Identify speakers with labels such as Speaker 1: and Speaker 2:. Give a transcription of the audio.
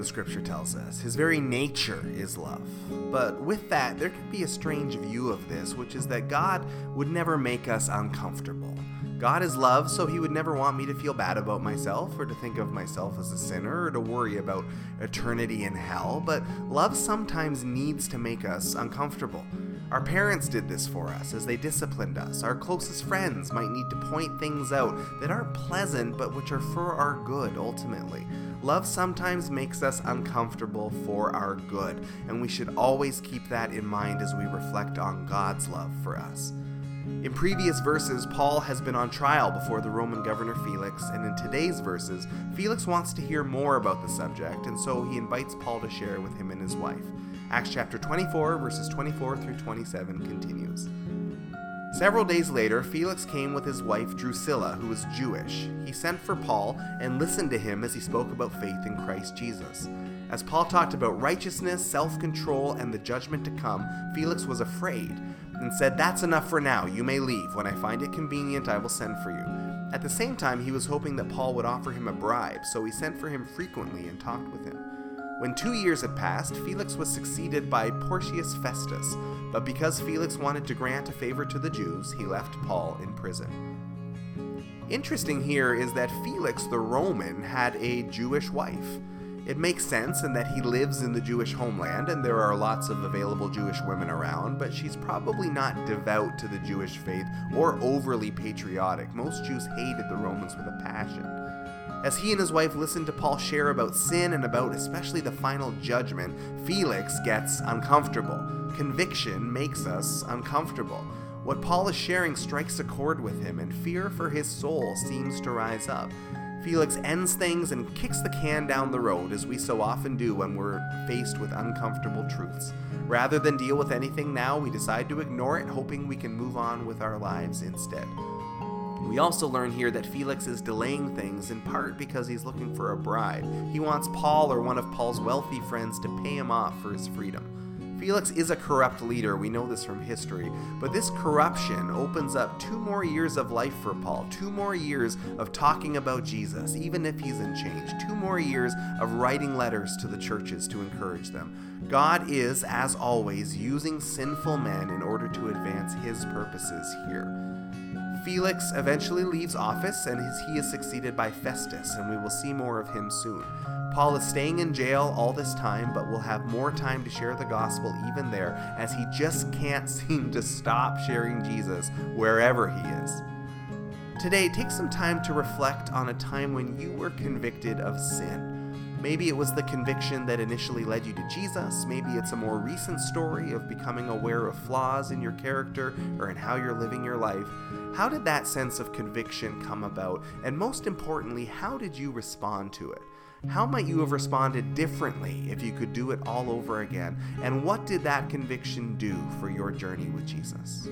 Speaker 1: the scripture tells us. His very nature is love. But with that, there can be a strange view of this, which is that God would never make us uncomfortable. God is love, so he would never want me to feel bad about myself or to think of myself as a sinner or to worry about eternity in hell. But love sometimes needs to make us uncomfortable. Our parents did this for us as they disciplined us. Our closest friends might need to point things out that aren't pleasant but which are for our good ultimately. Love sometimes makes us uncomfortable for our good, and we should always keep that in mind as we reflect on God's love for us. In previous verses, Paul has been on trial before the Roman governor Felix, and in today's verses, Felix wants to hear more about the subject, and so he invites Paul to share with him and his wife. Acts chapter 24, verses 24 through 27 continues. Several days later, Felix came with his wife Drusilla, who was Jewish. He sent for Paul and listened to him as he spoke about faith in Christ Jesus. As Paul talked about righteousness, self control, and the judgment to come, Felix was afraid and said, That's enough for now. You may leave. When I find it convenient, I will send for you. At the same time, he was hoping that Paul would offer him a bribe, so he sent for him frequently and talked with him. When two years had passed, Felix was succeeded by Porcius Festus, but because Felix wanted to grant a favor to the Jews, he left Paul in prison. Interesting here is that Felix the Roman had a Jewish wife. It makes sense in that he lives in the Jewish homeland and there are lots of available Jewish women around, but she's probably not devout to the Jewish faith or overly patriotic. Most Jews hated the Romans with a passion. As he and his wife listen to Paul share about sin and about especially the final judgment, Felix gets uncomfortable. Conviction makes us uncomfortable. What Paul is sharing strikes a chord with him, and fear for his soul seems to rise up. Felix ends things and kicks the can down the road, as we so often do when we're faced with uncomfortable truths. Rather than deal with anything now, we decide to ignore it, hoping we can move on with our lives instead. We also learn here that Felix is delaying things in part because he's looking for a bribe. He wants Paul or one of Paul's wealthy friends to pay him off for his freedom. Felix is a corrupt leader, we know this from history, but this corruption opens up two more years of life for Paul, two more years of talking about Jesus, even if he's in chains, two more years of writing letters to the churches to encourage them. God is, as always, using sinful men in order to advance his purposes here. Felix eventually leaves office and he is succeeded by Festus, and we will see more of him soon. Paul is staying in jail all this time, but will have more time to share the gospel even there, as he just can't seem to stop sharing Jesus wherever he is. Today, take some time to reflect on a time when you were convicted of sin. Maybe it was the conviction that initially led you to Jesus. Maybe it's a more recent story of becoming aware of flaws in your character or in how you're living your life. How did that sense of conviction come about? And most importantly, how did you respond to it? How might you have responded differently if you could do it all over again? And what did that conviction do for your journey with Jesus?